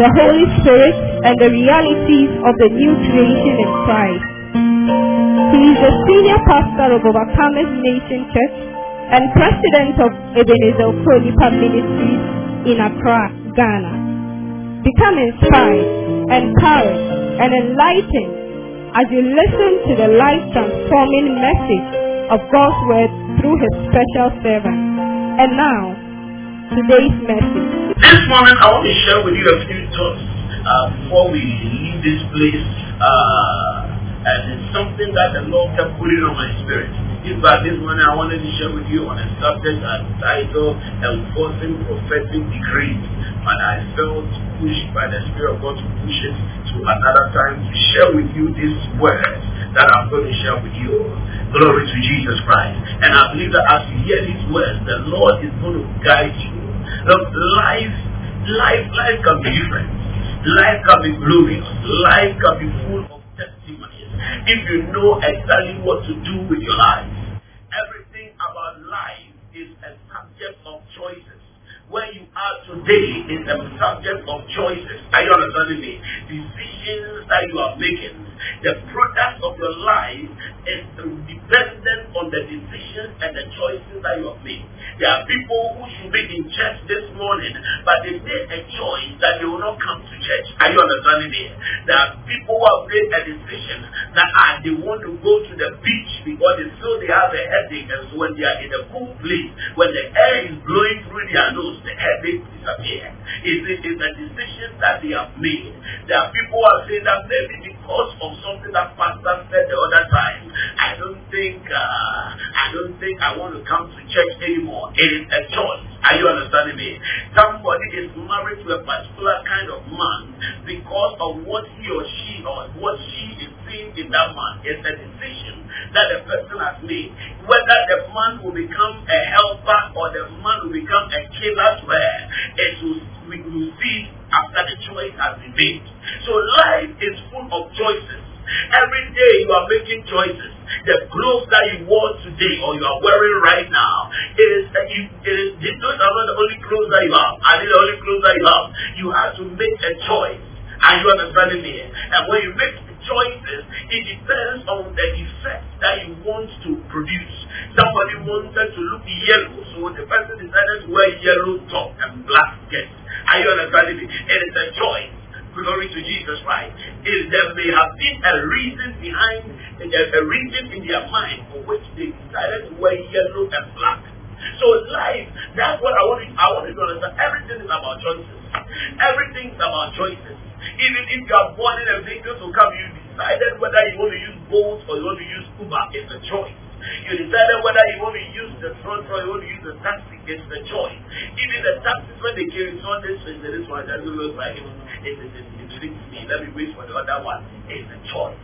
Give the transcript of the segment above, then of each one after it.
the Holy Spirit, and the realities of the new creation in Christ. He is the senior pastor of Overcomers Nation Church and president of Ebenezer Okronipa Ministries in Accra, Ghana. Become inspired, empowered, and enlightened as you listen to the life transforming message of God's Word through His special servant. And now, today's message. This morning, I want to share with you a few thoughts uh, before we leave this place. Uh, and it's something that the Lord kept putting on my spirit. In fact, this morning I wanted to share with you on a subject entitled Enforcing Prophetic Decrees. And I felt pushed by the Spirit of God to push it to another time to share with you this word that I'm going to share with you. Glory to Jesus Christ. And I believe that as you hear these words, the Lord is going to guide you. Look, life, life, life can be different. Life can be glorious. Life can be full of testimonies. If you know exactly what to do with your life. Everything about life is a subject of choices. Where you are today is a subject of choices. Are you understanding me? Decisions that you are making. The product of your life is dependent on the decisions and the choices that you have made. There are people who should be in church this morning, but they made a choice that they will not come to church. Are you understanding me? There are people who have made a decision that ah, they want to go to the beach because they feel they have a headache, and so when they are in a cool place, when the air is blowing through their nose, the headache disappears. It's, it's a decision that they have made. There are people who are saying that maybe because of something that Pastor said the other time, I don't think uh, I don't think I want to come to church anymore. It is a choice. Are you understanding me? Somebody is married to a particular kind of man because of what he or she or what she is seeing in that man. It's a decision that the person has made. Whether the man will become a helper or the man will become a killer her, it will, we will see after the choice has been made. So life is full of choices. Every day you are making choices. The clothes that you wore today or you are wearing right now is, uh, you, is those are not the only clothes that you have. Are they the only clothes that you have? You have to make a choice. Are you understanding me? And when you make choices, it depends on the effect that you want to produce. Somebody wanted to look yellow, so the person decided to wear yellow top and black skirt. Are you understanding me? It is a choice. Glory to Jesus Christ. Is there may have been a reason behind, a reason in their mind for which they decided to wear yellow and black. So life, that's what I want I want to understand. Everything is about choices. Everything is about choices. Even if you are born in a vehicle to come, you decided whether you want to use Bolt or you want to use Uber. It's a choice. You decided whether you want to use the front or you want to use the taxi. It's the choice. Even the taxis, when they came, it's not this one, this one, that looks like it. It's, it's, it's, it's me. Let me wait for the other one. It's a choice.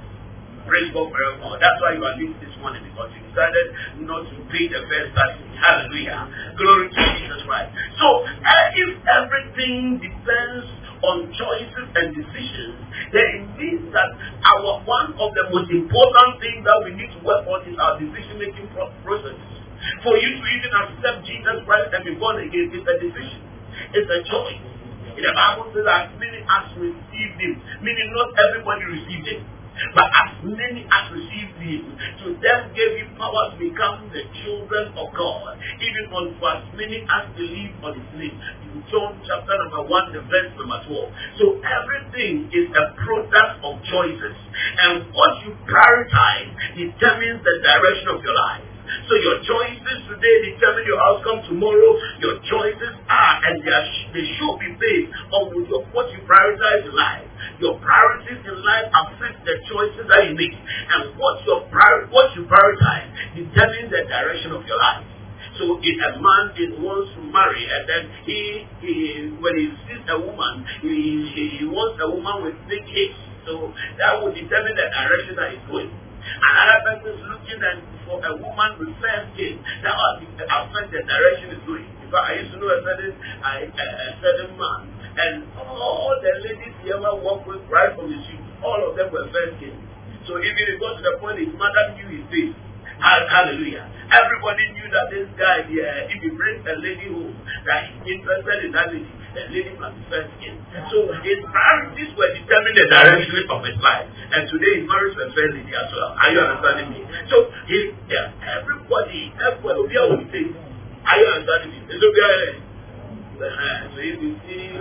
Praise God forever. That's why you are living this morning because you decided not to pay the first tax. Hallelujah. Glory to Jesus Christ. So, uh, if everything depends on choices and decisions, then it means that our one of the most important things that we need to work on is our decision-making process. For you to even accept Jesus Christ and be born again is a decision. It's a choice. In the Bible says that many as received him, meaning not everybody received him. But as many as received him, to them gave him power to become the children of God, even unto as many as believe on his name. In John chapter number 1, the verse number 12. So everything is a product of choices. And what you prioritize determines the direction of your life. So your choices today determine your outcome tomorrow. Your choices are, and they, are, they should be based on what you prioritize in life. Your priorities in life affect the choices that you make. And what, your prior, what you prioritize determines the direction of your life. So if a man is, wants to marry and then he, he when he sees a woman, he, he, wants a woman with big hips, So that will determine the direction that it's going. Another person is looking at for a woman with fair skin. That will affect the direction it's going. In fact, I used to know a certain, a, a, a certain man, and all the ladies he ever worked with right from his youth, all of them were fair skin. So even it got to the point his mother knew his face. Hallelujah. Everybody knew that this guy, yeah, if he brings a lady home, that he's interested in that lady, the lady fair skin. So his priorities were determining the direction of his life. And today he marries a fair lady as well. Are you understanding me? So he, yeah, everybody, everybody be able to say, are you understanding me? It's okay. So if you see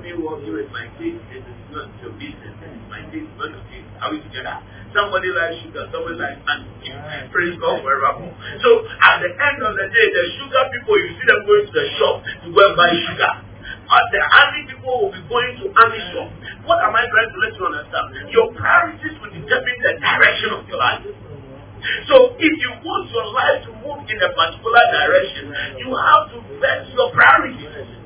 me walking with my kids, it is not your business. My kids, not your kids. Are we together? Somebody like sugar, somebody like honey. Praise God forevermore. So at the end of the day, the sugar people, you see them going to the shop to go and buy sugar. But the army people will be going to army shop. What am I trying to let you understand? Your priorities will determine the direction of your life. So if you want your life to move in a particular direction, you have to vet your priorities.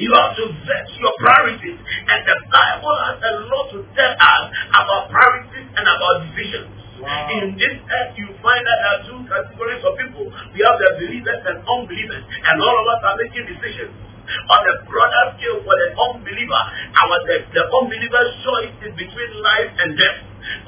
You have to vet your priorities. And the Bible has a lot to tell us about priorities and about decisions. Wow. In this earth, you find that there are two categories of people. We have the believers and unbelievers. And all of us are making decisions. On the broader scale for the unbeliever, our the, the unbeliever's choice is between life and death.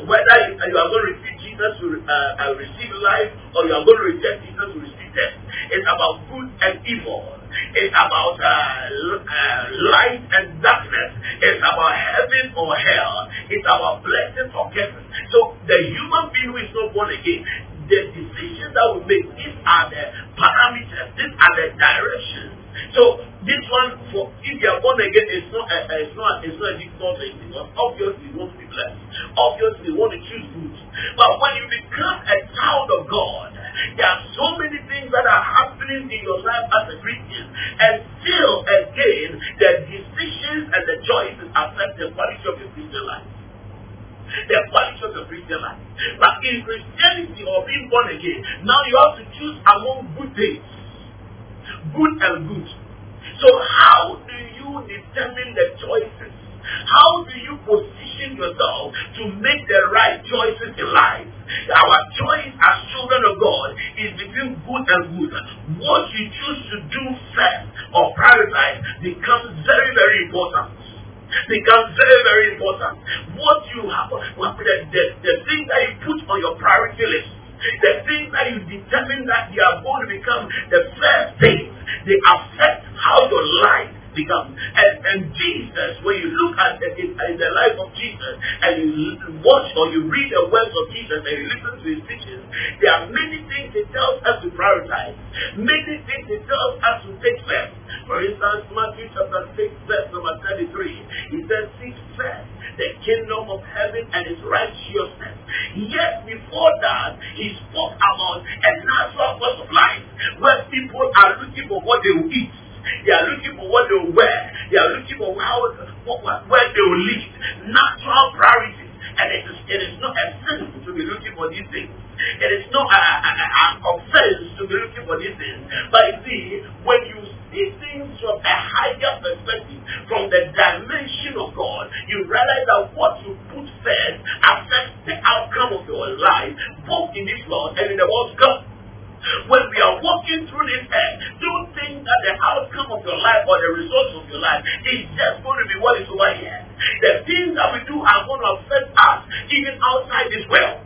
Whether you, you are going to receive Jesus to uh, uh, receive life or you are going to reject Jesus to receive death. It's about good and evil. It's about uh, uh, light and darkness. It's about heaven or hell. It's about blessing or curses. So the human being who is not born again, the decisions that we make, these are the parameters, these are the directions. So this one, for if you are born again, it's not, uh, it's not, it's not a difficult thing because obviously you want to be blessed. Obviously you want to choose good. But when you become a child of God, there are so many things that are happening in your life as a Christian, and still again, the decisions and the choices affect the quality of your Christian life the quality of your Christian life. But in Christianity or being born again, now you have to choose among good things. Good and good. So how do you determine the choices? How do you position yourself to make the right choices in life? Our choice as children of God is between good and good. What you choose to do first or prioritize becomes very, very important becomes very, very important. What you have, the, the, the thing that you put on your priority list, the things that you determine that you are going to become the first things, they affect how your life becomes. And, and Jesus, when you look at the, in, in the life of Jesus and you watch or you read the words of Jesus and you listen to his teachings, there are many things he tells us to prioritize. Many things he tells us to take first. For instance, Matthew chapter 6, verse number 33, he says, Seek first the kingdom of heaven and its righteousness. Yet before that, he spoke about a natural course of life where people are looking for what they will eat they are looking for what they will wear. They are looking for how, what, where they will live. Natural priorities. And it is, it is not a sin to be looking for these things. It is not an offense to be looking for these things. But you see, when you see things from a higher perspective, from the dimension of God, you realize that what you put first affects the outcome of your life, both in this world and in the world to come. When we are walking through this earth, don't think that the outcome of your life or the results of your life is just going to be what is over here. The things that we do are going to affect us even outside this world.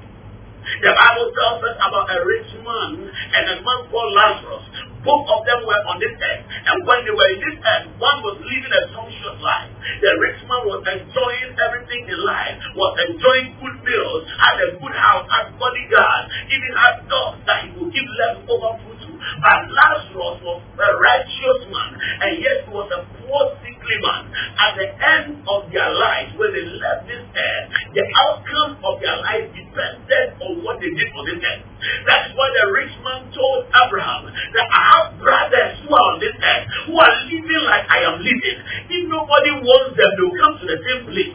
The Bible tells us about a rich man and a man called Lazarus. Both of them were on this earth. And when they were in this earth, one was living a sumptuous life. The rich man was enjoying everything in life, was enjoying good meals, had a good house, had bodyguards, even had dogs that he could give leftover food. But Lazarus was a righteous man, and yet he was a poor, sickly man. At the end of their lives, when they left this earth, the outcome of their life depended on what they did for this earth. That's why the rich man told Abraham that I have brothers who are on this earth who are living like I am living. If nobody wants them, they will come to the same place.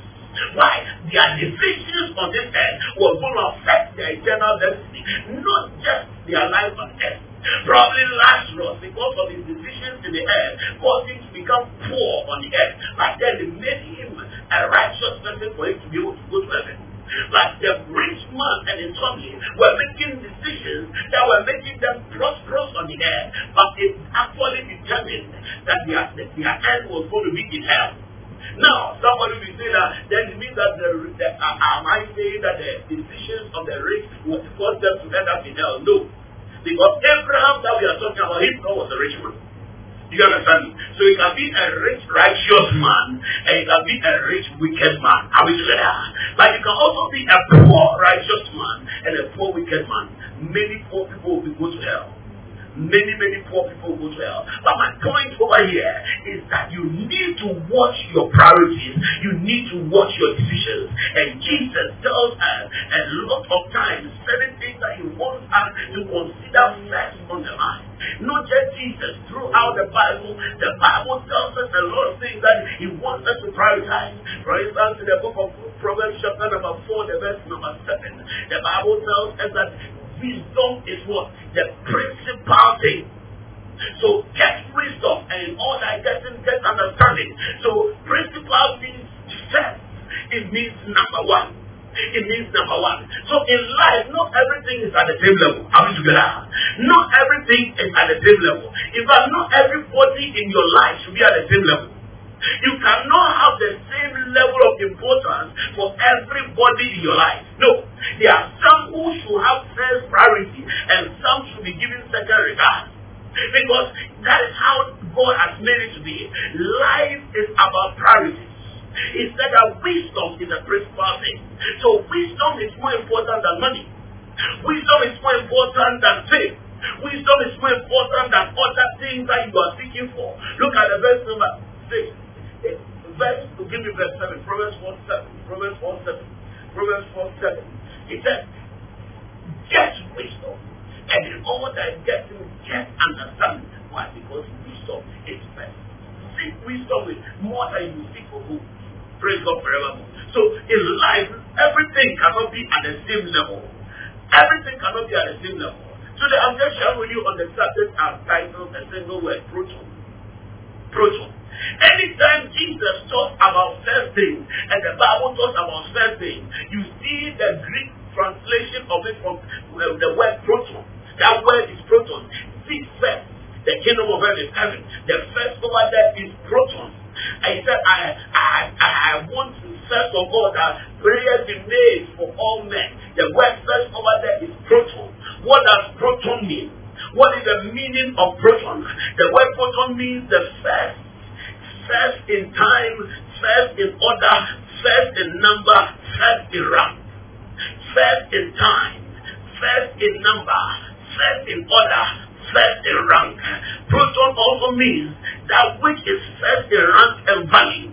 Why? Their decisions on this earth were going to affect their eternal destiny, not just their life on earth. Probably Lazarus, because of his decisions in the earth, caused him to become poor on the earth. But then they made him a righteous person for him to be able to go to heaven. Like the rich man and his family were making decisions that were making them prosperous on the earth, but it actually determined that their, their end was going to be in hell. Now, somebody will say that, then it means that the, the uh, am I saying that the decisions of the rich would cause them to end up in hell? No. Because Abraham that we are talking about, him was a rich man. You understand me? So you can be a rich, righteous man, and you can be a rich, wicked man. How is that? But you can also be a poor, righteous man and a poor, wicked man. Many poor people will be go to hell. Many, many poor people go to hell. But my point over here is that you need to watch your priorities. You need to watch your decisions. And Jesus tells us a lot of times certain things that he wants us to consider first on the mind. Not just Jesus. Throughout the Bible, the Bible tells us a lot of things that He wants us to prioritize. For instance, in the book of Proverbs, chapter number 4, the verse number 7, the Bible tells us that wisdom is what? The principal thing. So get wisdom, and in all that getting, get understanding. So principal means first. It means number one. It means number one. So in life, not everything is at the same level. Are we together? Not everything is at the same level. In fact, not everybody in your life should be at the same level. You cannot have the same level of importance for everybody in your life. No. There are some who should have first priority and some should be given second regard. Because that is how God has made it to be. Life is about priorities. He said that wisdom is a principal thing. So wisdom is more important than money. Wisdom is more important than faith. Wisdom is more important than other things that you are seeking for. Look at the verse number 6. Verse, give me verse 7. Proverbs 4 7. Proverbs one 7. Proverbs 4 7. He said, Get wisdom. And in all that getting, get understanding. Why? Because wisdom is best. Seek wisdom with more than you seek for food. Praise God forevermore. So in life, everything cannot be at the same level. Everything cannot be at the same level. Today I'm just sharing with you on the subject I've titled a single word, proton. Proton. Anytime Jesus talks about first thing and the Bible talks about first thing, you see the Greek translation of it from uh, the word proton. That word is proton. Seek first. The kingdom of heaven is heaven. The first over there is proton. He said, I, I, I want to first of all that prayers be made for all men. The word first over there is proton. What does proton mean? What is the meaning of proton? The word proton means the first, first in time, first in order, first in number, first in rank. First in time, first in number, first in order, first in rank. Proton also means that which is first in rank and value.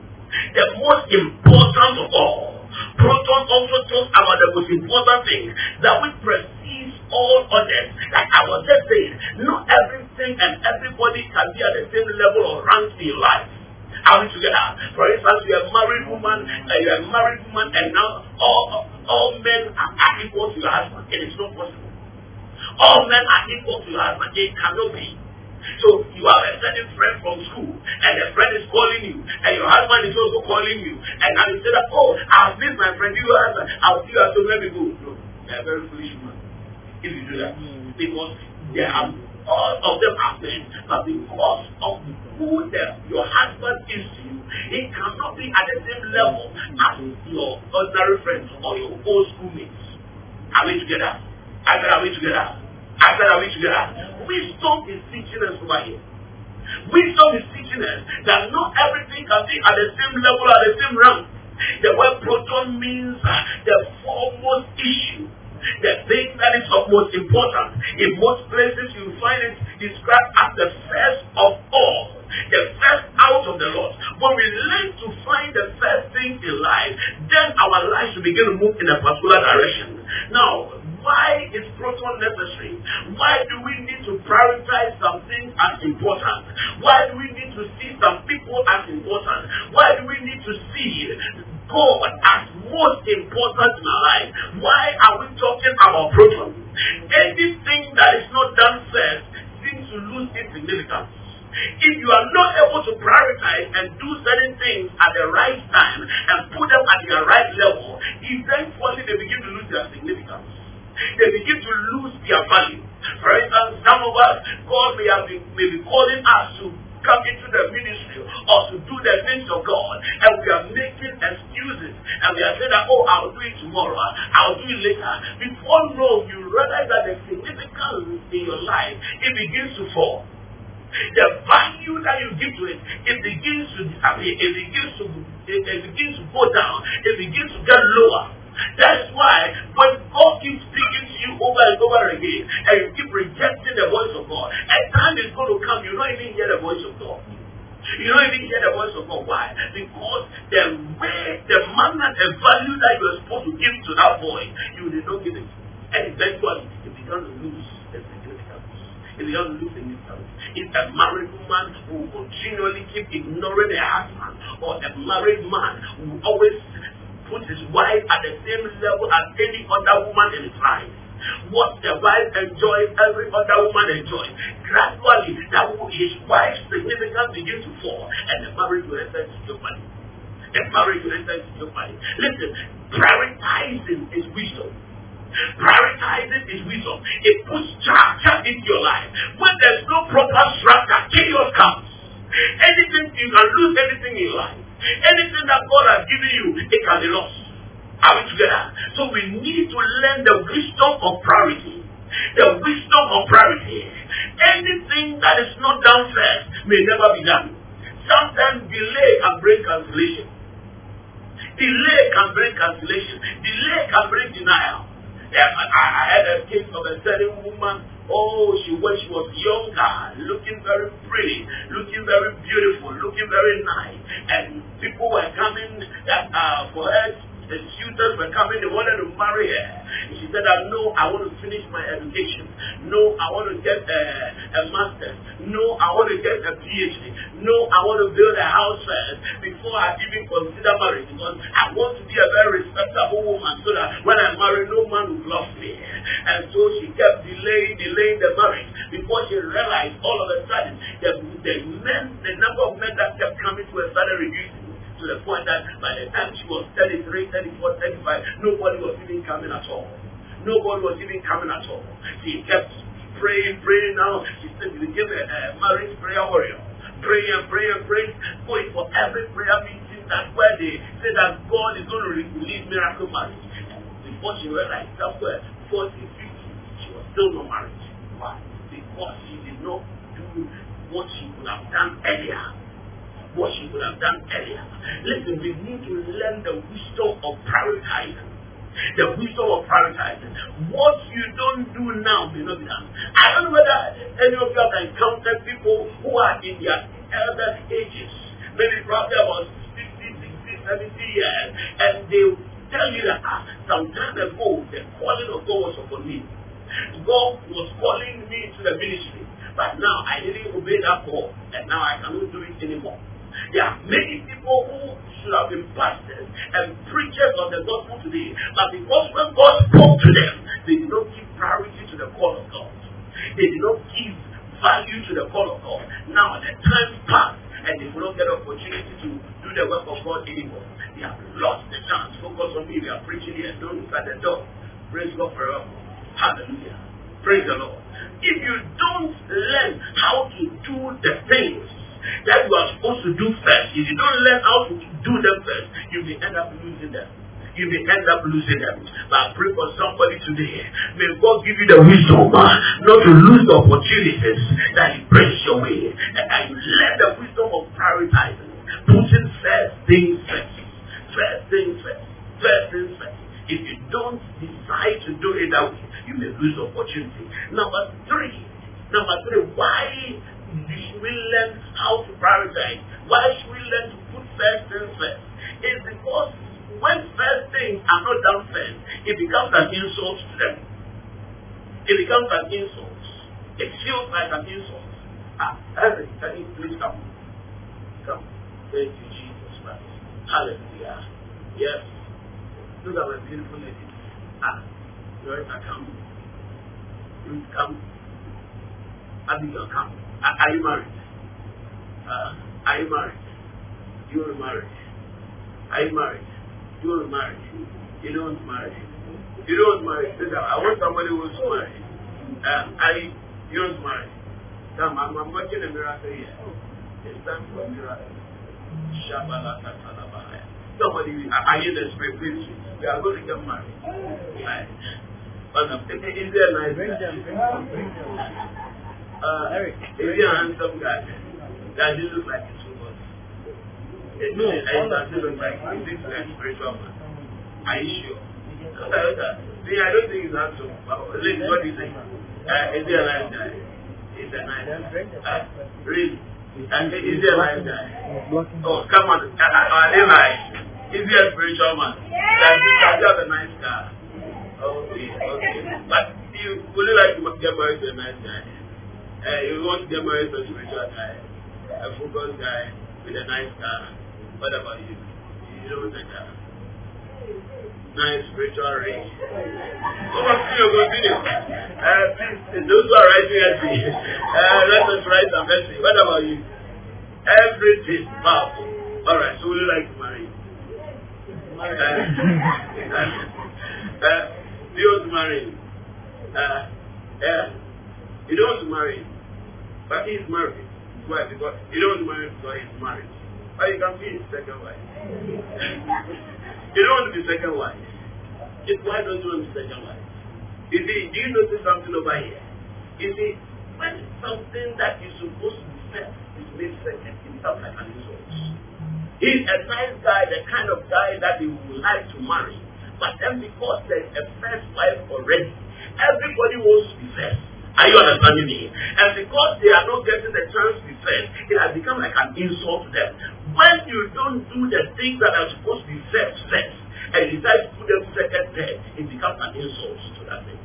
The most important of all. Proton also talks about the most important thing that which precedes all others. Like I was just saying, not everything and everybody can be at the same level of rank in life. Are we together? For instance, you're a married woman, uh, you're a married woman, and now all, all men are, are equal to your husband. It is not possible. All men are equal to your husband. It cannot be. So you have a certain friend from school, and the friend is calling you, and your husband is also calling you, and now you say that, oh, I've missed my friend, you husband, I'll see you home, let me go. No, you're a very foolish man if you do that. Because they are, all of them are men, but because of who the, your husband is to you, it cannot be at the same level as your ordinary friends or your old schoolmates. Are we together? I said, are we together? I said, are we together? Wisdom is teaching us over here. Wisdom is teaching us that not everything can be at the same level, at the same rank. The word proton means uh, the foremost issue. The thing that is of most important. In most places you find it described as the first of all. The first out of the lot. When we learn to find the first thing in life, then our lives will begin to move in a particular direction. Now, why is proton necessary? Why do we need to prioritize some things as important? Why do we need to see some people as important? Why do we need to see God as most important in our life? Why are we talking about proton? Anything that is not done first seems to lose its significance. If you are not able to prioritize and do certain things at the right time and put them at the right level, eventually they begin to lose their significance. They begin to lose their value. For instance, some of us, God may, have been, may be calling us to come into the ministry or to do the things of God and we are making excuses and we are saying that, oh, I'll do it tomorrow, I'll do it later. Before long, you realize that the significance in your life, it begins to fall. The value that you give to it, it begins to disappear, it begins to it, it begins to go down, it begins to get lower. That's why when God keeps speaking to you over and over again, and you keep rejecting the voice of God, a time is going to come, you don't even hear the voice of God. You don't even hear the voice of God. Why? Because the way, the manner, the value that you are supposed to give to that voice, you did not give it. And eventually, it began to lose the significance. It began to lose the significance. If a married woman who continually keep ignoring her husband, or a married man who always put his wife at the same level as any other woman in his life. What the wife enjoys, every other woman enjoys. Gradually, that his wife's significance begins to fall, and the marriage will enter into jeopardy. The marriage will enter into jeopardy. Listen, prioritizing is wisdom. Prioritizing is wisdom. It puts structure into your life. When there's no proper structure, chaos comes. Anything you can lose anything in life. Anything that God has given you, it can be lost. Are we together? So we need to learn the wisdom of priority. The wisdom of priority. Anything that is not done first may never be done. Sometimes delay can bring cancellation. Delay can bring cancellation. Delay can bring denial. I, I had a case of a certain woman Oh, she when she was younger, looking very pretty, looking very beautiful, looking very nice, and people were coming uh, for her the suitors were coming, they wanted to marry her. She said, that, no, I want to finish my education. No, I want to get a, a master's. No, I want to get a PhD. No, I want to build a house first before I even consider marriage. Because I want to be a very respectable woman so that when I marry, no man will love me. And so she kept delaying, delaying the marriage before she realized all of a sudden the, the men, the number of men that kept coming to her started reducing to the point that by the time she was 33, 34, 35, nobody was even coming at all. Nobody was even coming at all. She kept praying, praying now. She said she became a, a marriage prayer warrior. Pray and pray praying, praying, going for every prayer meeting that where they say that God is going to release miracle marriage. Before she realized somewhere 40, 50, she was still not married. Why? Because she did not do what she could have done earlier what she would have done earlier. Listen, we need to learn the wisdom of prioritizing. The wisdom of prioritizing. What you don't do now may not be done. I don't know whether any of you have encountered people who are in their elder ages, maybe probably about 60, 60, 70 years, and they tell you that ah, some time ago the calling of God was upon me. God was calling me to the ministry, but now I didn't obey that call, and now I cannot do it anymore. There are many people who should have been pastors and preachers of the gospel today, but because when God spoke to them, they did not give priority to the call of God. They did not give value to the call of God. Now the time passed and they will not get opportunity to do the work of God anymore. They have lost the chance. Focus on me. We are preaching here. Don't look at the door. Praise God forever. Hallelujah. Praise the Lord. If you don't learn how to do the things that you are supposed to do first, if you don't learn how to do them first, you may end up losing them. You may end up losing them. But I pray for somebody today. May God give you the wisdom not to lose the opportunities that He brings your way. And that you learn the wisdom of prioritizing, putting first things first. First things first. First things first. If you don't decide to do it that way, you may lose the opportunity. Number three. Number three, why should we learn how to prioritize? Why should we learn to put first things first? It's because when first things are not done first, it becomes an insult to them. It becomes an insult. It feels like an insult. Ah, Henry, can you please come? Come. Thank you, Jesus Christ. Hallelujah. Yes. Look at my beautiful lady. Ah, Loretta, come. Ruth, come. Abigail, come. Are, are you married? Uh, are you married? You are married. Are you married? You are married. You don't marry. You don't marry. I want somebody who's married. Uh, I, you don't marry. Now, I'm, I'm watching a miracle here. It's time for a miracle. Shabala Katalabahaya. Somebody, are you the spirit? Please, we are going to get married. Right. Is there a nice. Uh, Eric, is there a handsome guy? That he look like he's. It, No, all doesn't look like he's this a spiritual man. Are you sure? See, I don't think he's handsome. But listen, what do you think? Uh, is there a nice guy? Is a nice guy. Uh, really? And is there a nice guy? Oh, come on. Uh, are they nice? Is he a spiritual man? Does he does he have a nice car? Okay, okay. But you would you like to get married to a nice guy? Uh, you want to get married to a spiritual guy, a focused guy with a nice car. What about you? You don't want a. Nice spiritual ring. So what's your continue? Uh, please, those who are writing at me, uh, let us write a message. What about you? Everything powerful. All right. So would you like to marry? Uh, uh, you want to marry? Uh, yeah. You don't marry, but he's married. Why? Because you don't marry because he's married. Or you can be his second wife. you don't want to be second wife. Just why don't you want to be second wife? You see, do you notice something over here? You see, when something that is supposed to be first is made second, it becomes like an insult. He's a nice guy, the kind of guy that you would like to marry. But then because there's a first wife already, everybody wants to be first. Are you understanding me? And because they are not getting the chance to first, it has become like an insult to them. When you don't do the things that are supposed to be first first, and you decide to put them second third, it becomes an insult to that thing.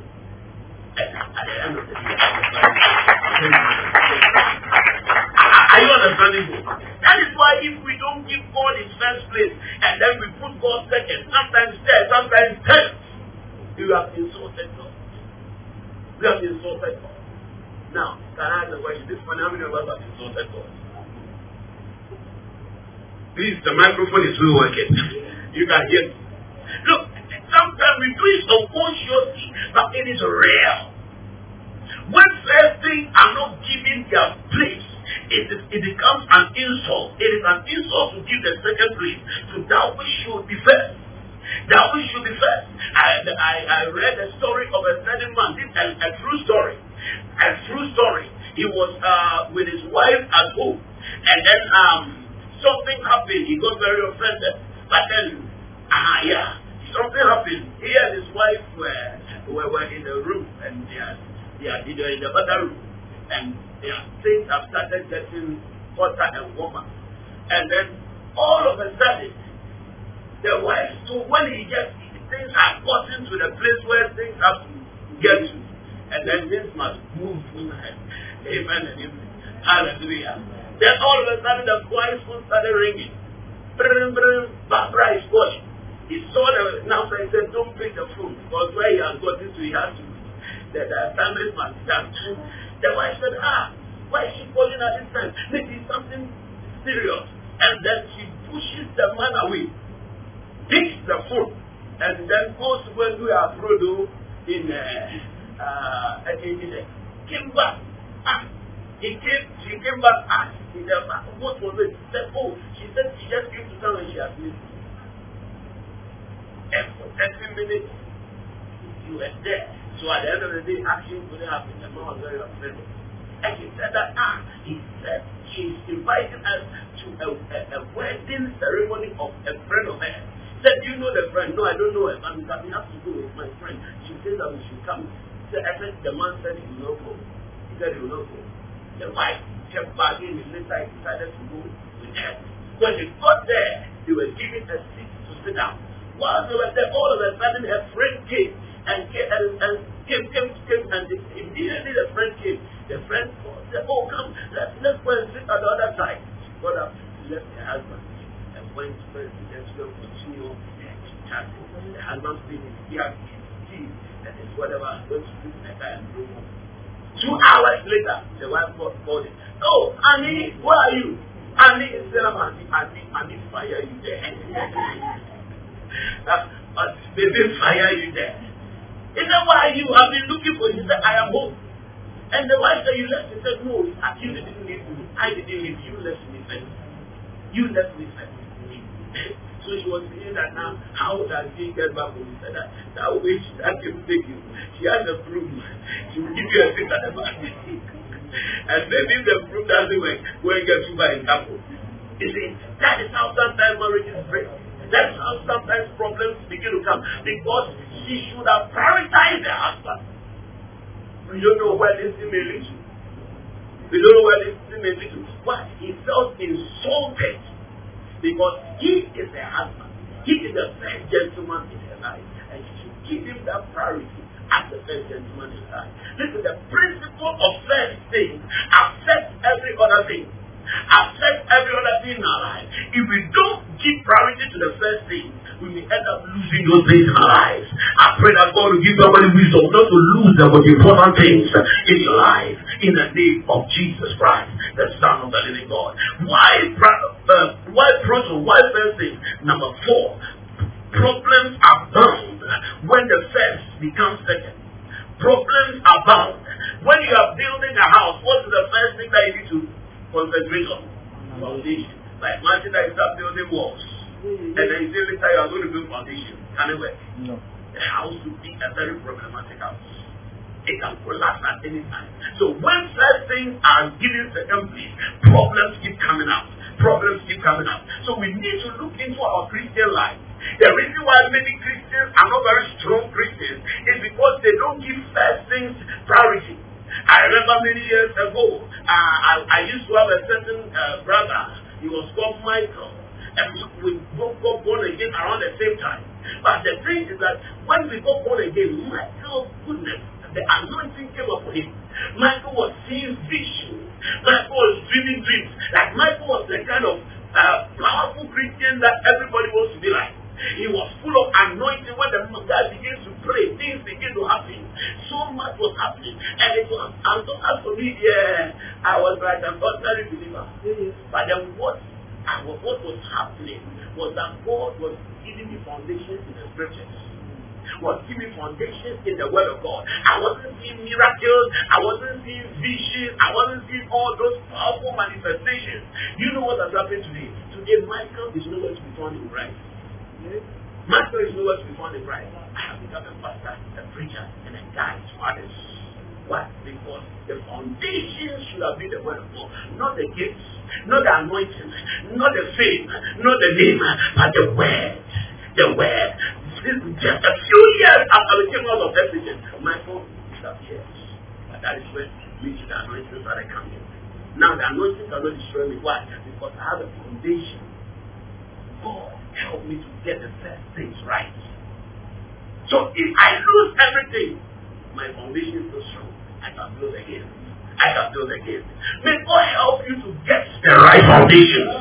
Are you understanding me? That is why if we don't give God his first place and then we put God second, sometimes third, sometimes tenth, you have insulted God. Have insulted. Now, can I ask a question? This morning, how many of us have insulted God? Please, the microphone is still working. you can hear me. Look, sometimes we do it unconsciously, but it is real. When first things are not given their place, it, is, it becomes an insult. It is an insult to give the second place to that which should be first. That we should be first. And I, I read a story of a certain man. This is a, a true story. A true story. He was uh, with his wife at home. And then um, something happened. He got very offended. But then, ah, uh, yeah, something happened. He and his wife were, were, were in the room. And they are, they are, in the other room. And yeah, things have started getting hotter and warmer. And then all of a sudden, the wife, so when he gets, things have gotten to the place where things have to get to. And then things must move tonight. Amen and amen. Hallelujah. Then all of a sudden the voice phone started ringing. Brum, brum, Barbara is watching. He saw the announcer and said, don't pick the phone because where he has got into, he has to. The, the assignment must be done. The wife said, ah, why is she calling at this time? Maybe something serious. And then she pushes the man away, takes the phone, and then goes when we are Frodo in uh, uh, in, in, came back. Ah, he came, she came back, asked in the what was it? She said, oh, she said she just came to town and she has missed. And for 30 minutes, you were there. So at the end of the day, action couldn't happen. The man was very offended. And he said that, ah, he said she's inviting us to a, a, a wedding ceremony of a friend of hers. Said, do you know the friend? No, I don't know her, but we have to go with my friend. She said that we should come. So I said, the man said he will not go. He said he will not go. The wife kept bargaining and later he decided to go with her. When they got there, they were given a seat to sit down. While they were there, all of a sudden her friend came and came and, and came, came, came, and immediately the friend came. The friend said, "Oh, come, let's let's go and sit on the other side." She got up, left her husband, and went to the continue chatting. The husband feeling here, tea, and it's whatever, going to in car and home. Two hours later, the wife called, called him. Oh, honey, where are you? Need instead of I need, I need fire you there. uh, they fire you there. He said, why are you? I've been looking for you. He said, I am home. And the wife said, you left. He said, no, you didn't leave me. I didn't leave you. left me first. You left me first. So she was saying that now, how does she get back home? He that, that way she take you. She has a proof. She will give you a seat at the back. and maybe the proof doesn't work, go and get you by couple. You see, that is how sometimes marriages break. That's how sometimes problems begin to come. Because she should have prioritized her husband. We don't know where this thing may lead to. We don't know where this thing may lead to. But he felt insulted because he is a husband. He is the first gentleman in her life. And she should give him that priority as the first gentleman in her life. Listen, the principle of first thing affects every other thing affect every other thing in our life. If we don't give priority to the first thing, we may end up losing those things in our lives. I pray that God will give somebody wisdom not to lose the most important things in your life in the name of Jesus Christ, the Son of the living God. Why, uh, why proto? Why first thing? Number four, problems abound when the first becomes second. Problems abound. When you are building a house, what is the first thing that you need to concentration, foundation. Like imagine that you start building walls, and then you say later you are going to build foundation. Can it work? No. The house will be a very problematic house. It can collapse at any time. So when first things are given place, problems keep coming out. Problems keep coming out. So we need to look into our Christian life. The reason why many Christians are not very strong Christians is because they don't give first things priority. I remember many years ago, uh, I, I used to have a certain uh, brother. He was called Michael. And we both got born again around the same time. But the thing is that when we got born again, Michael, goodness, the anointing came upon him. Michael was seeing visions. Michael was dreaming dreams. Like Michael was the kind of uh, powerful Christian that everybody wants to be like. He was full of anointing. When the guy begins to pray, things begin to happen. So much was happening. And it was, and so as for me, yeah, I was like an ordinary believer. But then what, what was happening was that God was giving me foundations in the scriptures was giving foundations in the word of God. I wasn't seeing miracles. I wasn't seeing visions. I wasn't seeing all those powerful manifestations. You know what has happened today? Today, Michael is nowhere to be found in Christ. Master is nowhere to be found in Christ. I have become a pastor, a preacher, and a guide to others. Why? Because the foundation should have been the word of God, not the gifts, not the anointing, not the fame, not the name, but the word. The word. Just a few years after we came out of Ephesus, Michael disappeared. But that is when we the anointing started coming. Now the anointing cannot destroy me. Why? Because I have a foundation. God help me to get the first things right. So if I lose everything, my foundation is so strong. I can build again. I can build again. May God help you to get the right foundations.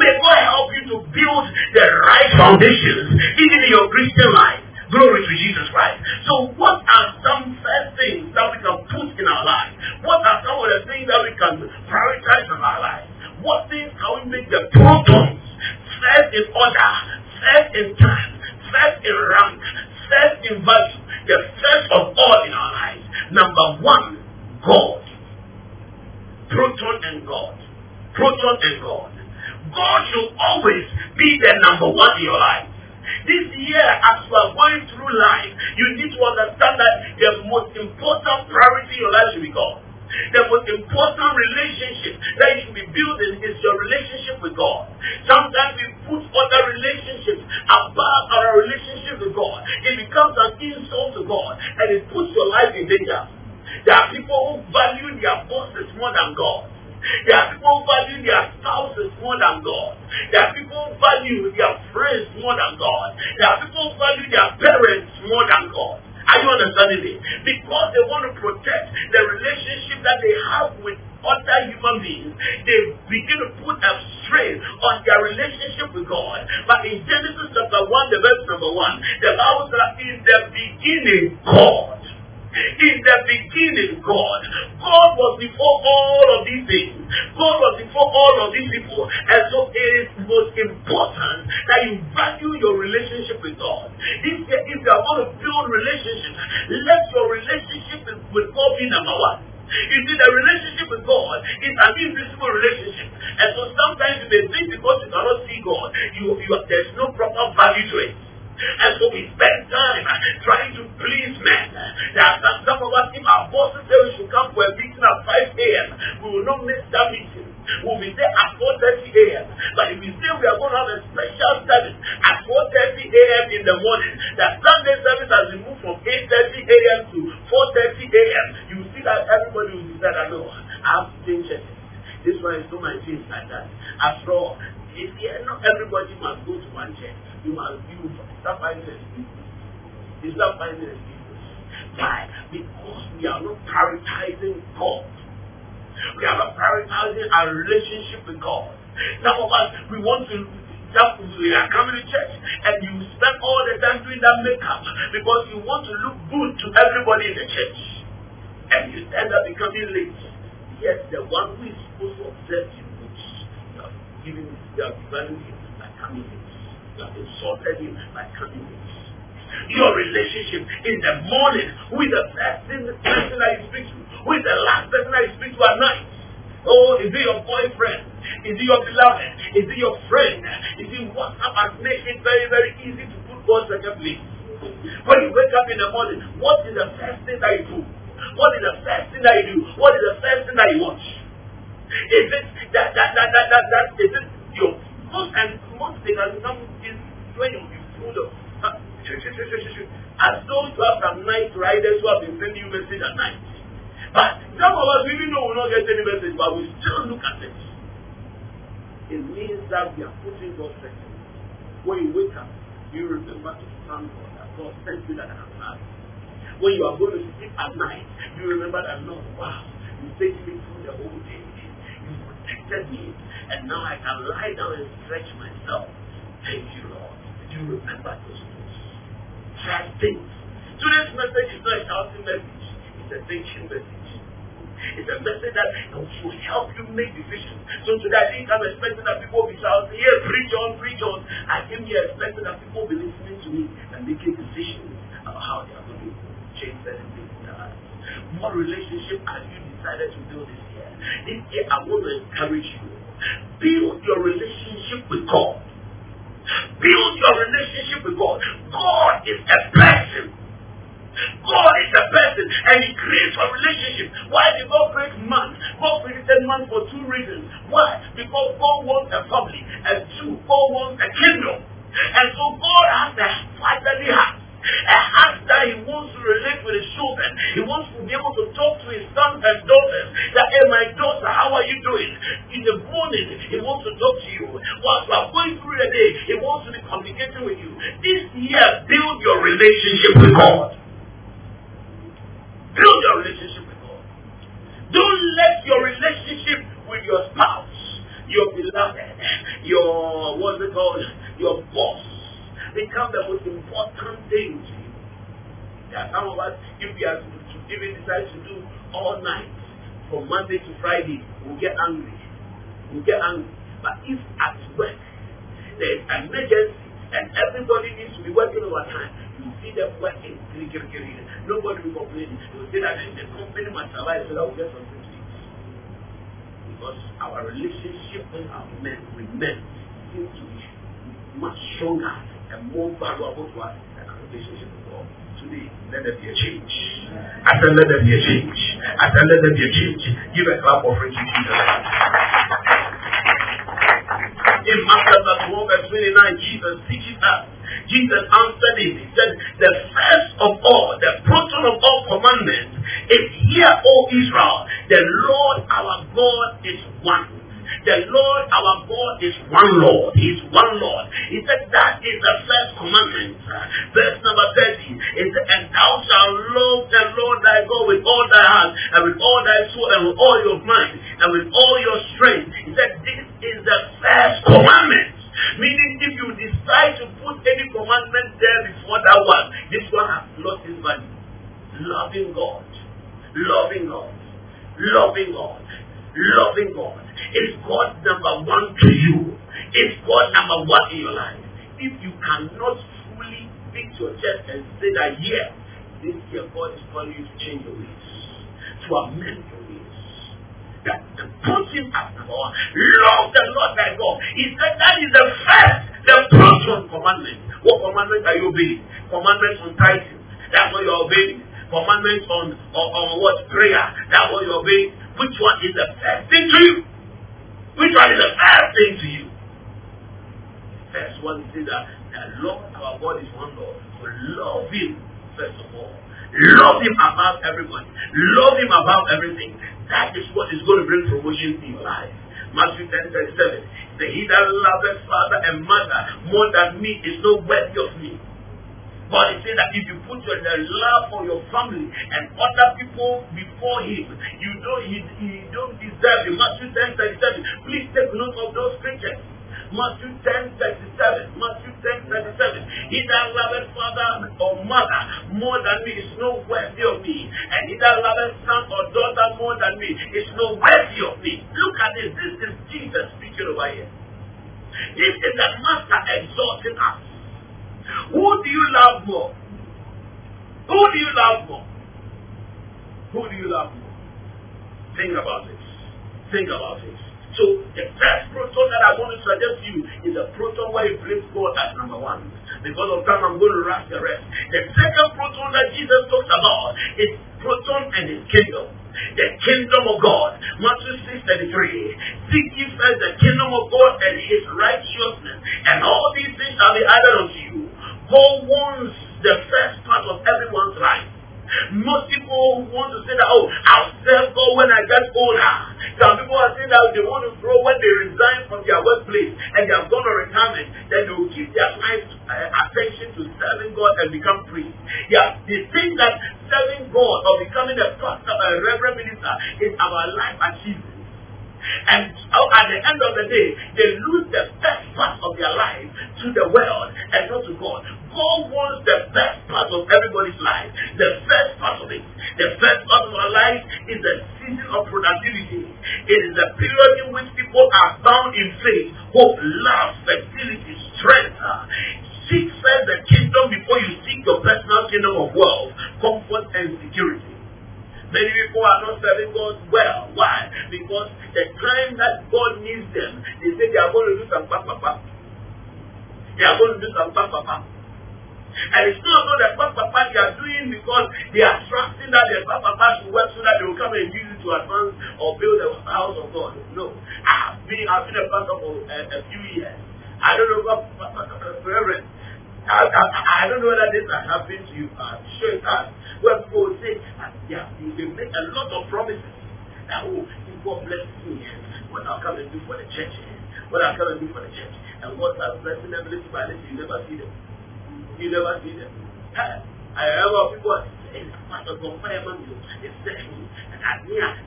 May God help you to build the right foundations, even in your Christian life. Glory to Jesus Christ. So what are some first things that we can put in our life? What are some of the things that we can prioritize in our life? What things can we make the protons first in order, first in time, first in rank, first in value, the first of all in our lives. Number one, God. Proton and God. Proton and God. God should always be the number one in your life. This year, as you are going through life, you need to understand that the most important priority in your life should be God. The most important relationship that you should be building is your relationship with God. Sometimes we put other relationships above our relationship with God. It becomes an insult to God and it puts your life in danger. There are people who value their bosses more than God. There are people who value their spouses more than God. There are people who value their friends more than God. There are people who value their parents more than God. Are you understanding me? Because they want to protect the relationship that they have with other human beings, they begin to put a strain on their relationship with God. But in Genesis chapter 1, the verse number 1, the Bible says, in the beginning, God. In the beginning, God. God was before all of these things. God was before all of these people. And so it is most important that you value your relationship with God. If, if you are going to build relationships, let your relationship with God be number one. You see, the relationship with God is an invisible relationship. And so sometimes you may think because you cannot see God, you, you, there's no proper value to it. And so we spend time trying to please men. There are some, of us, if our bosses say we should come for a meeting at 5 a.m., we will not miss that meeting. We'll be there at 4.30 a.m. But if we say we are going to have a special service at 4.30 a.m. in the morning, that Sunday service has been moved from 8.30 a.m. to 4.30 a.m., you see that everybody will decide I have to change it. This one is not my things like that. After all, not everybody must go to one church. You must you start finding excuses. You start finding excuses. Why? Because we are not prioritizing God. We are not prioritizing our relationship with God. Some of us, we want to that we are coming to church and you spend all the time doing that makeup because you want to look good to everybody in the church. And you end up becoming late. Yes, the one who is supposed to observe you, you have given, you have devalued him by coming late. You have insulted him by coming late. Your relationship in the morning, with the first person that you speak to? with the last person that you speak to at night? Oh, is it your boyfriend? Is it your beloved? Is it your friend? Is it WhatsApp has made it very, very easy to put God second place? When you wake up in the morning, what is the first thing that you do? What is the first thing that you do? What is the first thing that you watch? Is it that that that that that, that is it your most and most thing has become is when you full of as though you have some night riders who have been sending you message at night. But some of us we even know we not get any message, but we still look at it. It means that we are putting God second. When you wake up, you remember to thank God that God sent you that alive. When you are going to sleep at night, you remember that Lord, wow, you saved me through the whole day. You protected me, and now I can lie down and stretch myself. Thank you, Lord. You remember those things. Try things. Today's message is not a shouting message. It's a thinking message. It's a message that will help you make decisions. So today I think I'm expecting that people will be shouting, yeah, preach on, preach on. I came here expecting that people will be listening to me and making decisions about how they are going to in. What relationship have you decided to build this year? This year I want to encourage you. Build your relationship with God. Build your relationship with God. God is a person. God is a person and He creates a relationship. Why did God create man? God created man for two reasons. Why? Because God wants a family. And two, God wants a kingdom. And so God has a fatherly heart. A heart he wants to relate with his children. He wants to be able to talk to his sons and daughters. That, hey, my daughter, how are you doing? In the morning, he wants to talk to you. Whilst you are going through the day, he wants to be communicating with you. This year, build your relationship with God. Build your relationship with God. Don't let your relationship with your spouse, your beloved, your, what's it called, your boss, become the most important thing to you. There are some of us, if we are to even decide to do all night, from Monday to Friday, we'll get angry. We'll get angry. But if at work, there is an emergency, and everybody needs to be working overtime, you see them working. Nobody will complain. They will say that the company must survive so that we get something. Because our relationship with our men, with men, seems to be much stronger and more valuable to us than our relationship with God. Today, let there be a change. I said, let there be a change. I said, let there be a change. Give a clap offering to Jesus. In chapter 12, verse 29, Jesus teaches us Jesus answered him. He said, The first of all, the proton of all commandments is here, O Israel, the Lord our God is one. The Lord our God is one Lord. He is one Lord. He said that is the first commandment. Verse number 30. It said, And thou shalt love the Lord thy God with all thy heart, and with all thy soul, and with all your mind, and with all your strength. He said, This is the first commandment. Meaning if you decide to put any commandment there before that one, this one has lost its value. loving God, loving God, loving God, loving God. Is God number one to you? Is God number one in your life? If you cannot fully beat your chest and say that, yes, this year God is calling you to change your ways, to amend your ways, that to put him as number one. Love the Lord thy God. He said that is the first, the proton commandment. What commandment are you obeying? Commandments on tithing. That's what you're obeying. Commandments on, on, on what? Prayer. That's what you're obeying. Which one is the first thing to you? Which one is the first thing to you? First one is that the Lord our God is one Lord. So love him first of all. Love him above everyone. Love him above everything. That is what is going to bring promotion in your life. Matthew 10 37. The he that loveth father and mother more than me is not worthy of me. But he said that if you put your love for your family and other people before him, you don't he, he don't deserve it. Matthew 10 37. Please take note of those scriptures. Matthew 10 37. Matthew 10 37. He that loveth father or mother more than me is no worthy of me. And he that loveth son or daughter more than me is no worthy of me. Look at this. This is Jesus speaking over here. This is the master exalting us. Who do you love more? Who do you love more? Who do you love more? Think about this. Think about this. So the first proton that I want to suggest to you is a proton where he places God as number one. Because of time, I'm going to rush the rest. The second proton that Jesus talks about is proton and his kingdom. The kingdom of God. Matthew 6 33. Seek ye first the kingdom of God and his righteousness, and all these things shall be added unto you. God wants the first part of everyone's life. Most people want to say that, oh, I'll serve God when I get older. Some people are saying that they want to grow when they resign from their workplace and they have gone on retirement. Then they will give their life uh, attention to serving God and become priests. Yeah, they think that serving God or becoming a pastor or a reverend minister is our life achievement. And oh, at the end of the day, they lose the first part of their life to the world and not to God. God wants the best part of everybody's life. The first part of it. The first part of our life is the season of productivity. It is the period in which people are bound in faith, hope, love, fertility, strength. Seek first the kingdom before you seek your personal kingdom of wealth, comfort, and security. Many people are not serving God well. Why? Because the time that God needs them, they say they are going to do some papa. They are going to do some papa. And it's not so that papa they are doing because they are trusting that their papa Papa should work so that they will come and use it to advance or build the house of God. No. I've been, I've been a pastor for a, a few years. I don't know about Reverend. I, I, I don't know whether this has happened to you. I'm sure it has. Where people will say, yeah, they make a lot of promises. That, oh, God bless me, what I'll come and do for the church, what I'll come and do for the church. And what I'm blessing them little by little, you never see them. You never see them. I remember people saying, Pastor, go fire man, it's saying,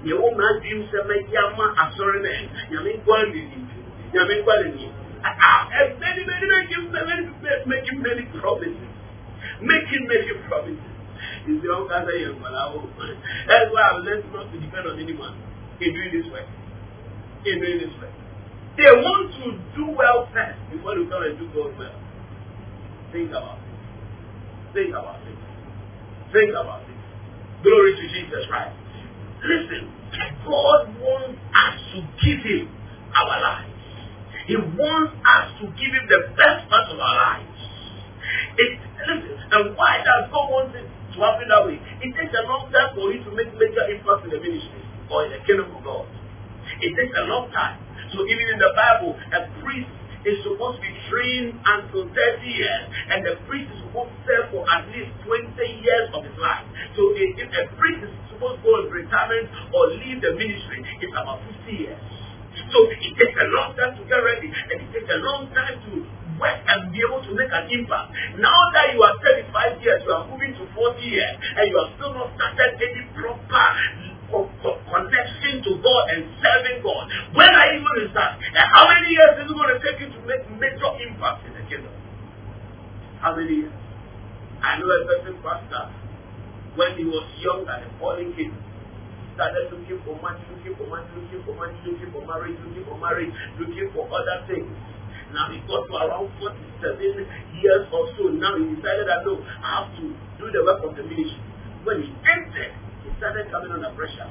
the old man dreams to make Yama a sorry man. Yamin quality. Yamin quality. And many, many, making many, making many promises. Making many promises. You see, how can I am That's why I've learned not to depend on anyone in doing this way. In doing this way. They want to do well first before they come and do God well. Think about it. Think about it. Think about it. Glory to Jesus Christ. Listen, God wants us to give Him our lives. He wants us to give Him the best part of our lives. It, listen, and why does God want it to happen that way? It takes a long time for you to make major impact in the ministry or in the kingdom of God. It takes a long time. So even in the Bible, a priest is supposed to be trained until 30 years, and the priest is supposed to serve for at least 20 years of his life. So if, if a priest is supposed to go in retirement or leave the ministry, it's about 50 years. So it takes a long time to get ready, and it takes a long time to work and be able to make an impact. Now that you are 35 years, you are moving to 40 years, and you have still not started any proper connection to God and serving God. When are you going to start? And how many years is it going to take you to make major impact in the kingdom? How many years? I know a certain pastor. when he was young and a falling kid, started looking for money, looking for money, looking for money, looking for marriage, looking for marriage, looking for other things. Now he got to around 47 years or so. Now he decided that no, I have to do the work of the ministry. When he entered, started coming under pressure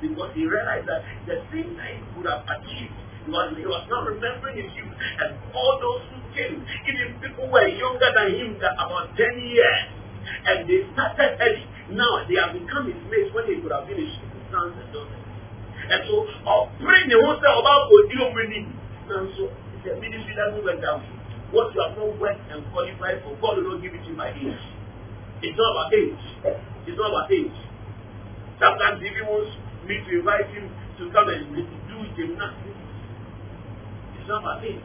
because he realized that the things that he could have achieved was he was not remembering his youth and all those who came, even people were younger than him than about 10 years. And they started early. Now they have become his mates when he could have been his sons and daughters. And so, bring the whole thing about what you bring And so, the ministry doesn't work down. What you have not worked and qualified for, God will not give it to you by age. It's not about age. It's not about age. Sometimes he wants me to invite him to come and do gymnastics, it's not about age.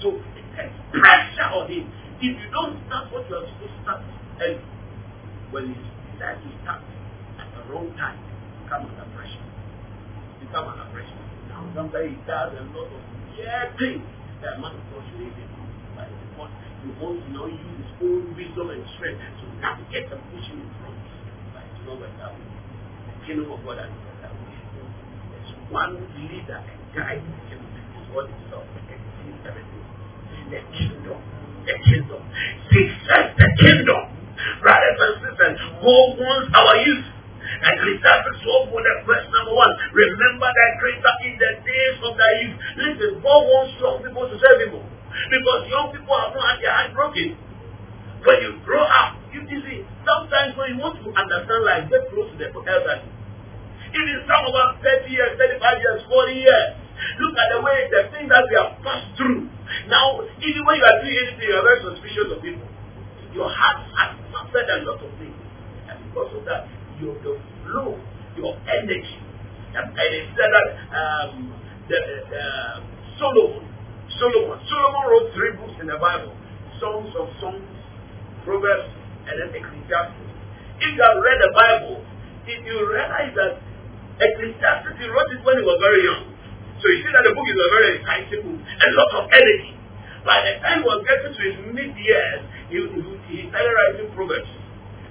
So there's pressure on him. If you don't start what you are supposed to start early, when you decide to start at the wrong time, you come under pressure. You come under pressure. Now sometimes he does a lot of yeah things that man should even But because you want to now use his own wisdom and strength to navigate and push him in front. But it's not like that. The kingdom of God that. There's one leader and guide the kingdom. It's what itself. It everything. The kingdom. The kingdom. Seek first the kingdom. Brothers and sisters, God wants our youth. And Ecclesiastes 12 for the verse number one. Remember that greater in the days of thy youth. Listen, God wants young people to serve him. Because young people have not had their heart broken. When you grow up, you, you see, sometimes when you want to understand life, get close to the elderly. Even some of us 30 years, 35 years, 40 years. Look at the way, the things that we have passed through. Now, even when you are doing anything, you are very suspicious of people. Your heart has suffered a lot of things. And because of that, your, your flow, your energy. And, and it said that um, the, uh, Solomon, Solomon, Solomon wrote three books in the Bible: Songs of Songs, Proverbs, and then Ecclesiastes. If you have read the Bible, if you realize that Ecclesiastes he wrote it when he was very young. So you see that the book is a very exciting book, a lot of energy. By the time he was getting to his mid years, he, he, started writing Proverbs.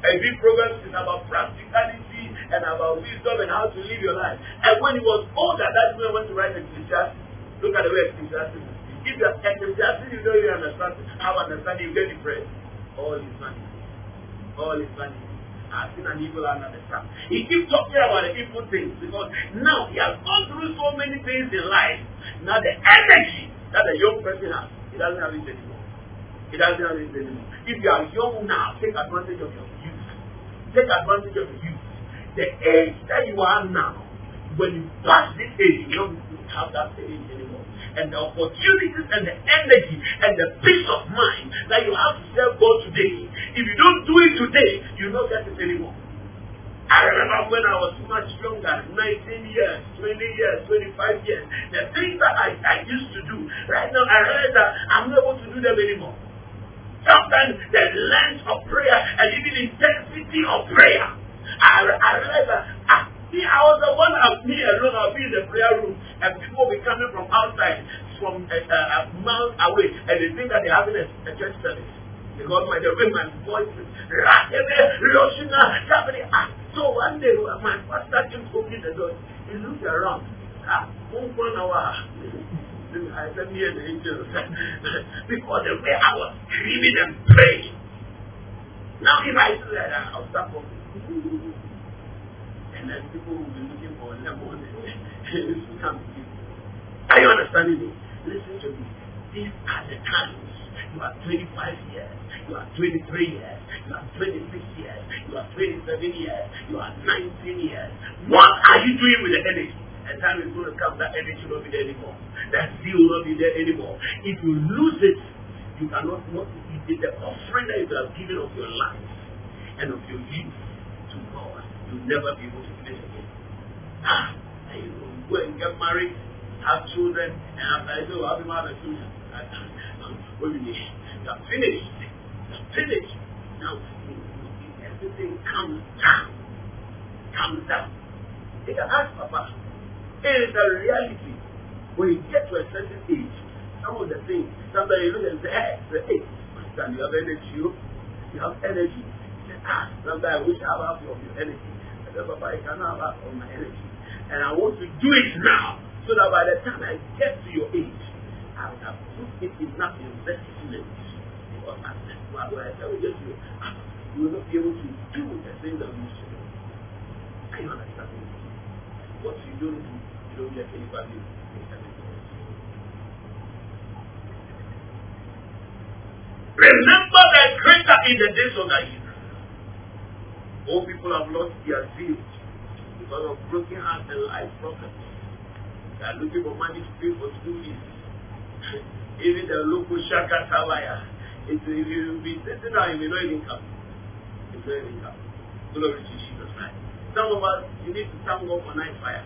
And these Proverbs is about practicality and about wisdom and how to live your life. And when he was older, that's when he went to write Ecclesiastes. Look at the way Ecclesiastes is. If you are Ecclesiastes, you don't even understand how understand you get depressed. All is vanity. All is vanity. I've an evil under the sun. He keeps talking about the evil things because now he has gone through so many things in life. Now the energy that a young person has, he doesn't have it anymore. He doesn't have it anymore. If you are young now, take advantage of your youth. Take advantage of youth. The age that you are now, when you pass this age, you don't have that age anymore. And the opportunities and the energy and the peace of mind that you have to serve God today, if you don't do it today, you don't get it anymore. I remember when I was much younger, 19 years, 20 years, 25 years, the things that I, I used to do, right now I realize that I'm not able to do them anymore. Sometimes the length of prayer and even intensity of prayer, I, I realize that ah, see, I was the one of me alone, I'll be in the prayer room, and people will be coming from outside, from a, a, a mile away, and they think that they're having a, a church service. Because my the way my voice is ah. So one day my pastor came to open the door. He looked around. Ah, one hour. I said, me and the angels. because the way I was screaming and praying. Now if I do that, I'll stop. And then people will be looking for lemon to come to you. Are you understanding me? Listen to me. These are the times. You are 25 years. You are 23 years. You are 26 years. You are 27 years. You are 19 years. What are you doing with the energy? A time is going to come that energy will not be there anymore. That zeal will not be there anymore. If you lose it, you cannot not the offering that you have given of your life and of your youth to God, you'll never be able to give it again. Ah, and you go and get married, have children, and after I say, well, I'll be married do you mean? You are finished. You are finished. Now, everything comes down. Comes down. You can ask Papa. It is a reality. When you get to a certain age, some of the things, somebody look and say, hey, say, hey, my son, you have energy, you have energy. Ah, sometimes I wish I have your energy. I said, Papa, I cannot have all my energy. And I want to do it now. So that by the time I get to your age, I will have put it enough investment. Because I said, well, when I tell you this, you will not be able to do the things that used to do. Are you understanding? What you don't do, you don't get any value. Remember that greater in the days of youth. All people have lost their zeal because of broken hearts and life problems. They are looking for money to pay for school fees. even the local shaka tawaya. It will be sitting down, you may not even come. It will not even come. Glory to Jesus Christ. Some of us, you need to thank God for night fire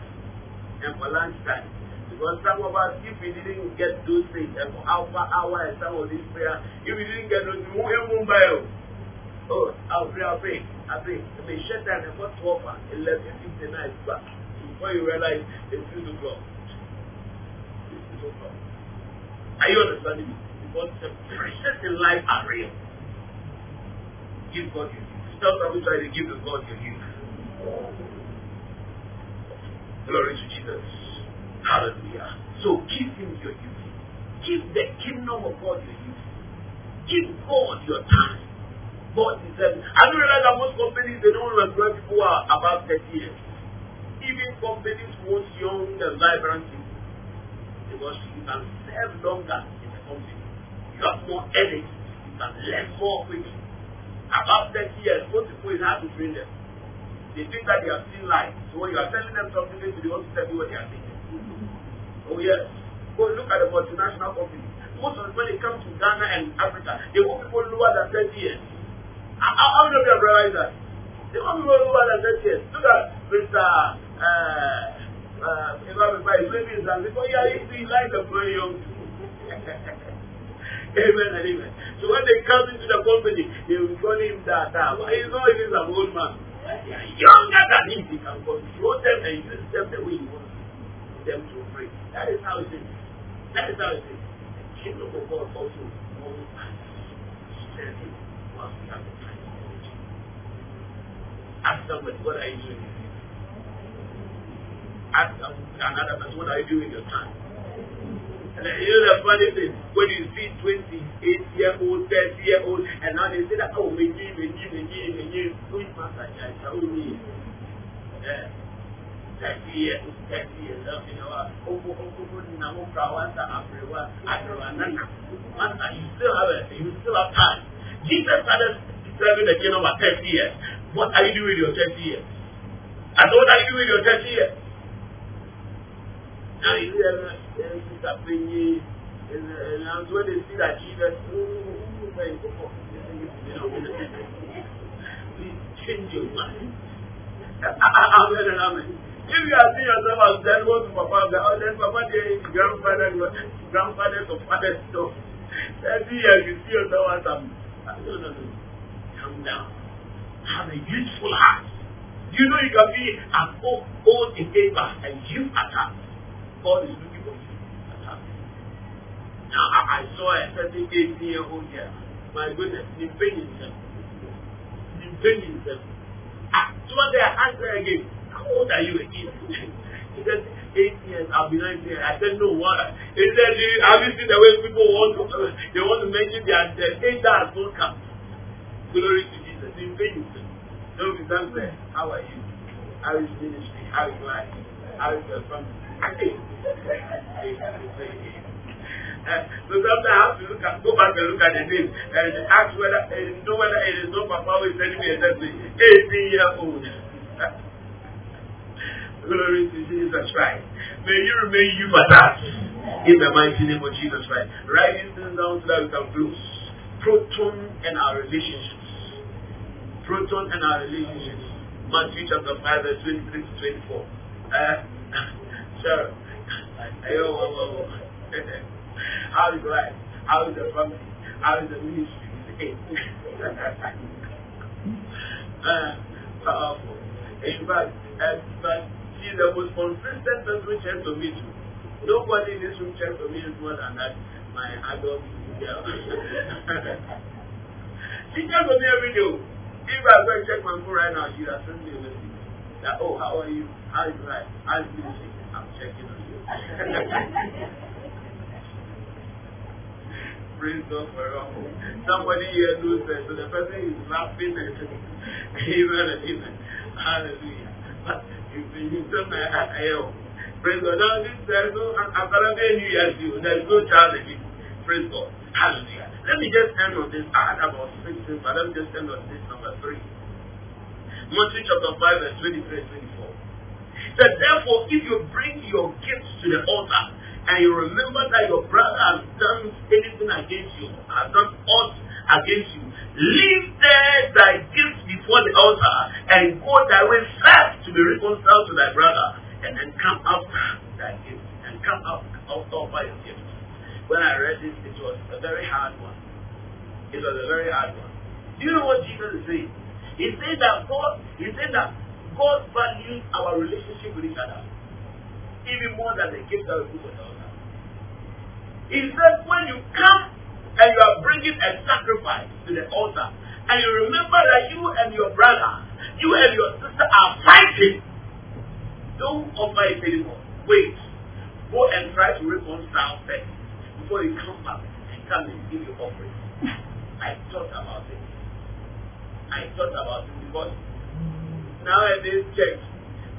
and for lunch time. Because some of us, if we didn't get those things, and for alpha hour and some of these prayer, if we didn't get those, we won't mobile. Oh, I'll pray, I'll pray, I'll pray. I may shut down and what's offer, 11, 59, but before you realize it's 6 o'clock. It's 6 o'clock. Are you understanding me? Because the pressures in life are real. Give God your youth. Stop somebody trying to give the God your youth. Glory to Jesus. Hallelujah. So give him your youth. Give the kingdom of God your youth. Give God your time. God deserves it. I realize that most companies they don't employ people who are about 30 years. Even companies most young and vibrant people. Because you can serve longer in the company. You have more energy. You can learn more quickly. About 30 years, most people is hard to train them. They think that they have seen life. So when you are telling them something, they want to tell you what they are thinking. Oh yes. Go look at the multinational companies. Most of them, when they come to Ghana and Africa, they want people lower than 30 years. How many of you have realized that? They want people lower than 30 years. Look at Mr. Uh, uh, Ibai, maybe in Zanzibar, yeah, he, he likes the very young Amen and amen. So when they come into the company, they will call him that. But he's not even an old man. Younger than him. He can control them and use them the way he wants them to pray. That is how it is. That is how it is. The kingdom of God also moves us the time. Ask somebody, what are you doing? Ask another person, what are you doing with your time? And then, you know the funny thing, when you see 28 year old, 30 year old, and now they say that, oh, me, me, me, me, me, me, which master, I tell me. Yeah. 30 years, 30 years, you know, Opo, Opo, oh, oh, oh, Namo, Prawanta, Afrewa, Adrewanana. Master, you still have a, you still have time. Jesus started serving the kingdom at 30 years. What are you doing with your 30 years? And what are you doing with your 30 years? Now you hear stopping you, and when they see that Jesus, know, please change your mind. Amen amen. If you are seeing yourself as then go to Papa, then Papa, the grandfather, grandfather of father stuff. Thirty years, you see yourself as No, no, no. Calm down. Have a useful heart. You know you can be an old, old age and you attack. God is looking for you. Attack. Now, I, I saw a 38 year old here. My goodness, he's paying himself. He's paying himself. Ah, so one day I asked her again, how old are you again? he said, eight years, I'll be 19 years. I said, no, what? He said, have you seen the way people want to, uh, they want to mention their, their age that not come. Glory to Jesus. Paying himself. Don't be thankful. How are you? How is ministry? How is life? How is your family? Uh, so sometimes I have to look at, go back and look at the name and ask whether, and know whether it is not Papa who is sending me a message. 18 year old. Glory to Jesus Christ. May you remain you for that. In the mighty name of Jesus Christ. Write these things down so that we can close. Proton and our relationships. Proton and our relationships. Matthew chapter 5 verse 23 to 24. Uh, sure. How is life? How is the family? How is the ministry? uh, powerful. In fact, uh, but she's the most consistent person checks on me too. Nobody in this room checks on me more than that. My adult girl. she checks on me every day. if I go and check my phone right now, she have sent me a message. That, oh, how are you? How is life? How is ministry? I'm checking on you. Praise God for all. Somebody here knows that, so the person is laughing and amen and amen. Hallelujah. You me, I am. Praise God. Now, this, there is no, to New Year's Eve. There is no child again. Praise God. Hallelujah. Let me just end on this. I had about six things, but let me just end on this number three. Matthew chapter 5, verse 23 and 24. That therefore, if you bring your gifts to the altar, and you remember that your brother has done anything against you, has done aught against you, leave there thy gifts before the altar, and go thy way first to be reconciled to thy brother, and then come after thy gift, and come out offer your gift. When I read this, it was a very hard one. It was a very hard one. Do you know what Jesus is saying? He said that God, he said that God values our relationship with each other even more than the gift that we put on the altar. He said when you come and you are bringing a sacrifice to the altar, and you remember that you and your brother, you and your sister are fighting, don't offer it anymore. Wait. Go and try to reconcile first before you come back and come and give your offering. I thought about it. I thought about it because nowadays church,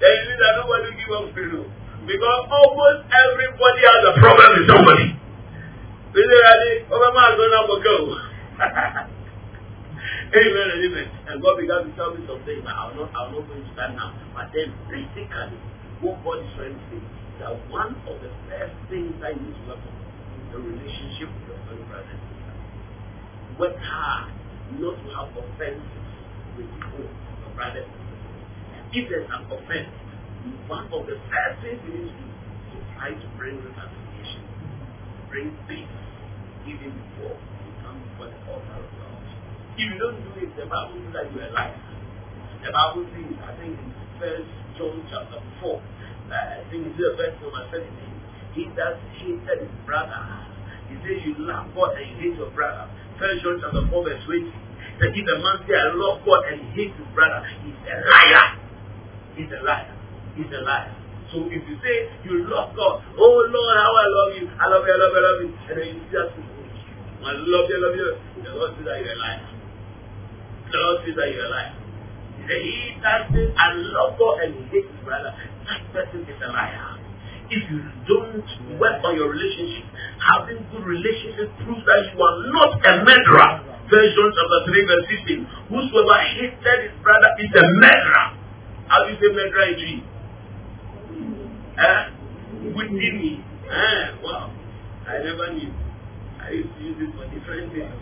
there is that nobody give offering. Because almost everybody has a problem with somebody. Literally, Obama has gone up a go. amen and amen. And God began to tell me some something, but I'm not, I'm not going to stand now. But then, basically, what God is trying to say is that one of the first things that you need to work on is the relationship with your fellow brothers and sisters. Work hard not to have offenses with people, your brothers and sisters. If there's an offense, one of the first things you need to do is to try to bring reconciliation, bring peace, even before you come before the altar of God. If you don't do it, the Bible says that you are liar. The Bible says, I think in First John chapter 4, uh, I think it's the verse number 17, he that hated his brother. He says you love God and you hate your brother. First John chapter 4 verse 20. That if a man say I love God and he hates his brother, he's a liar. He's a liar. He's a liar. So if you say you love God, oh Lord, how I love you, I love you, I love you, I love you, and then you that I love you, I love you, the Lord says that you're a liar. The Lord says that you're a liar. He said, he that says I love God and he hates his brother, that person is a liar if you don't work on your relationship, having good relationships proves that you are not a murderer. First John chapter 3 verse 15. Whosoever hated his brother is a murderer. How do you say murderer in G? Eh? Within me. Eh? Wow. I never knew. I used to use it for different things.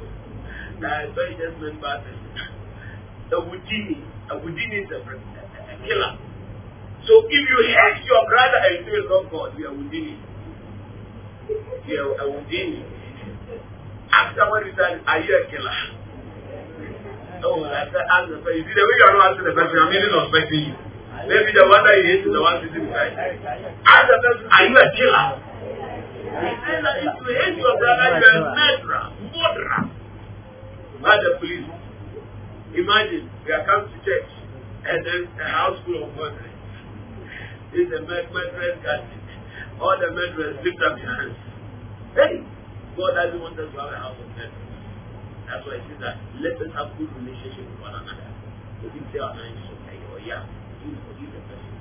I thought it just meant bad. A Wudini. A Wudini is a, a, a killer. So if you hate your brother and you say love God, you are it. You are it. Ask someone you said, are you a killer? Oh, ask the person. You see, the way you are not asking the person, I'm even expecting you. Maybe the one that you hate is the one sitting beside. Ask the person, are you a killer? He said that if you hate your brother, you are a murderer, murderer. By the police. Imagine, we are come to church, and then a house full of murderers is a murderous gadget. All the murderers lift up your hands. Hey, God doesn't want us to have a house of murderers. That's why he says that let us have good relationship with one another. We say our oh, mind is okay, or yeah, you forgive the person.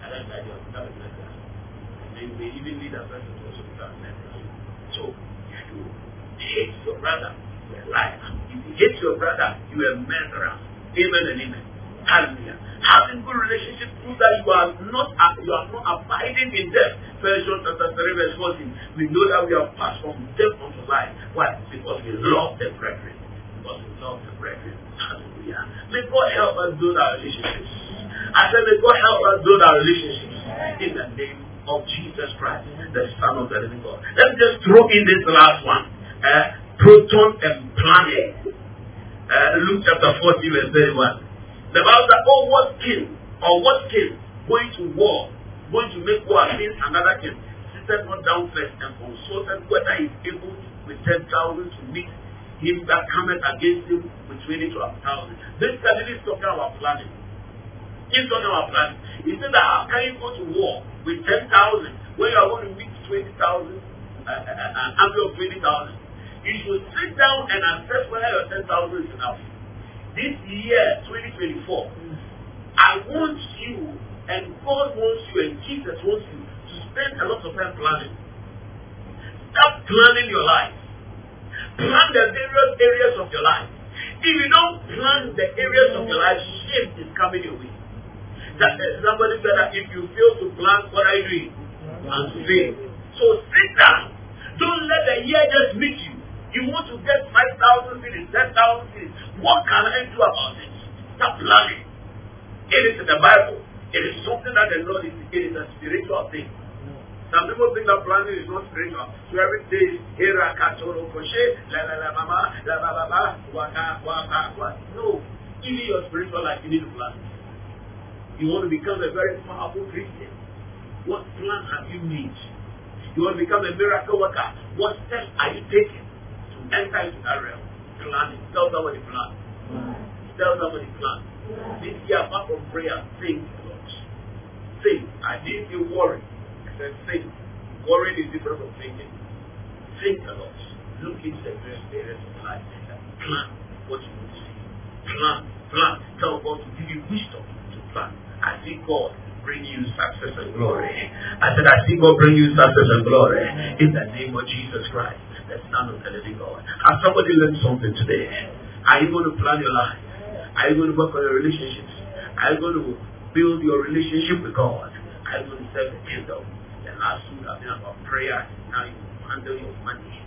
And then that you have become a murderer. And then you may even lead a person to also become a murderer. So you hate your brother, you're a liar. If you hate your brother, you're a murderer. Amen and amen. Hallelujah. Having good relationship proves that you are not uh, you are not abiding in death. First John chapter 3 verse 14. We know that we have passed from death unto life. Why? Because we love the brethren. Because we love the brethren. Hallelujah. May God help us build our relationships. I said may God help us build our relationships in the name of Jesus Christ, the Son of the living God. Let me just throw in this last one. Uh, proton and planet. Uh, Luke chapter 14 verse 31. The Bible says, oh, what king or what king going to war, going to make war against another king, seated not down first and consulted whether he is able with 10,000 to meet him that cometh against him with twenty to a thousand. This suddenly is talking about planning. He's talking about planning. He said that how can you go to war with ten thousand when you are going to meet twenty thousand, uh, uh, uh, an army of twenty thousand? You should sit down and assess whether your ten thousand is enough. This year, 2024, I want you, and God wants you, and Jesus wants you to spend a lot of time planning. Start planning your life. Plan the various areas of your life. If you don't plan the areas of your life, shame is coming your way. That somebody said that if you fail to plan, what are you doing? And fail. So sit down. Don't let the year just meet you. You want to get 5,000 cities, 10,000 cities. What can I do about it? Start planning. It is in the Bible. It is something that the Lord is, it is a spiritual thing. Some people think that planning is not spiritual. So every day is Hera Katoro Koshe, la la la mama, la la la la, waka waka waka. No. Even your spiritual life, you need to plan. You want to become a very powerful Christian. What plan have you made? You want to become a miracle worker. What steps are you taking enter into that realm? Planning. Tell somebody plan. Tell somebody plan. This year, apart from prayer, think lot. Think. I didn't say worry. I said think. Worrying is different from thinking. Think a lot. Look into the various areas of life plan what you want to see. Plan. Plan. Tell God to give you wisdom to plan. I see God bring you success and glory. I said, I see God bring you success and glory in the name of Jesus Christ, the Son of the living God. Has somebody learned something today? Are you going to plan your life? Are you going to work on your relationships? Are you going to build your relationship with God? Are you going to serve the kingdom? The last two have been about prayer. Now you handle your money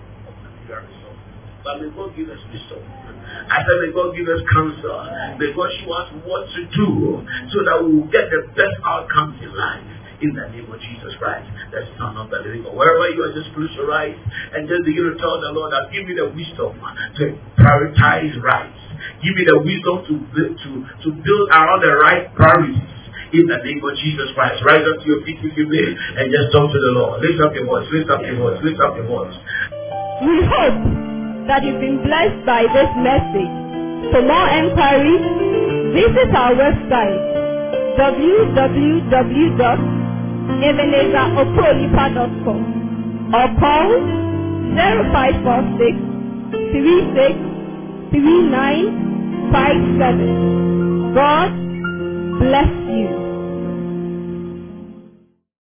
resources. But may God give us wisdom. I said, may God give us counsel. May God show us what to do so that we will get the best outcomes in life. In the name of Jesus Christ, the Son of the living God. Wherever you are, just eyes and just begin to tell the Lord that give me the wisdom to prioritize rights. Give me the wisdom to, to, to build around the right priorities in the name of Jesus Christ. Rise up to your feet if you may and just talk to the Lord. Lift up your voice, lift up your voice, lift up your voice. We hope that you've been blessed by this message. For more enquiries, visit our website www.ebenezerokronipa.com or call 0546 36 3957. God bless you.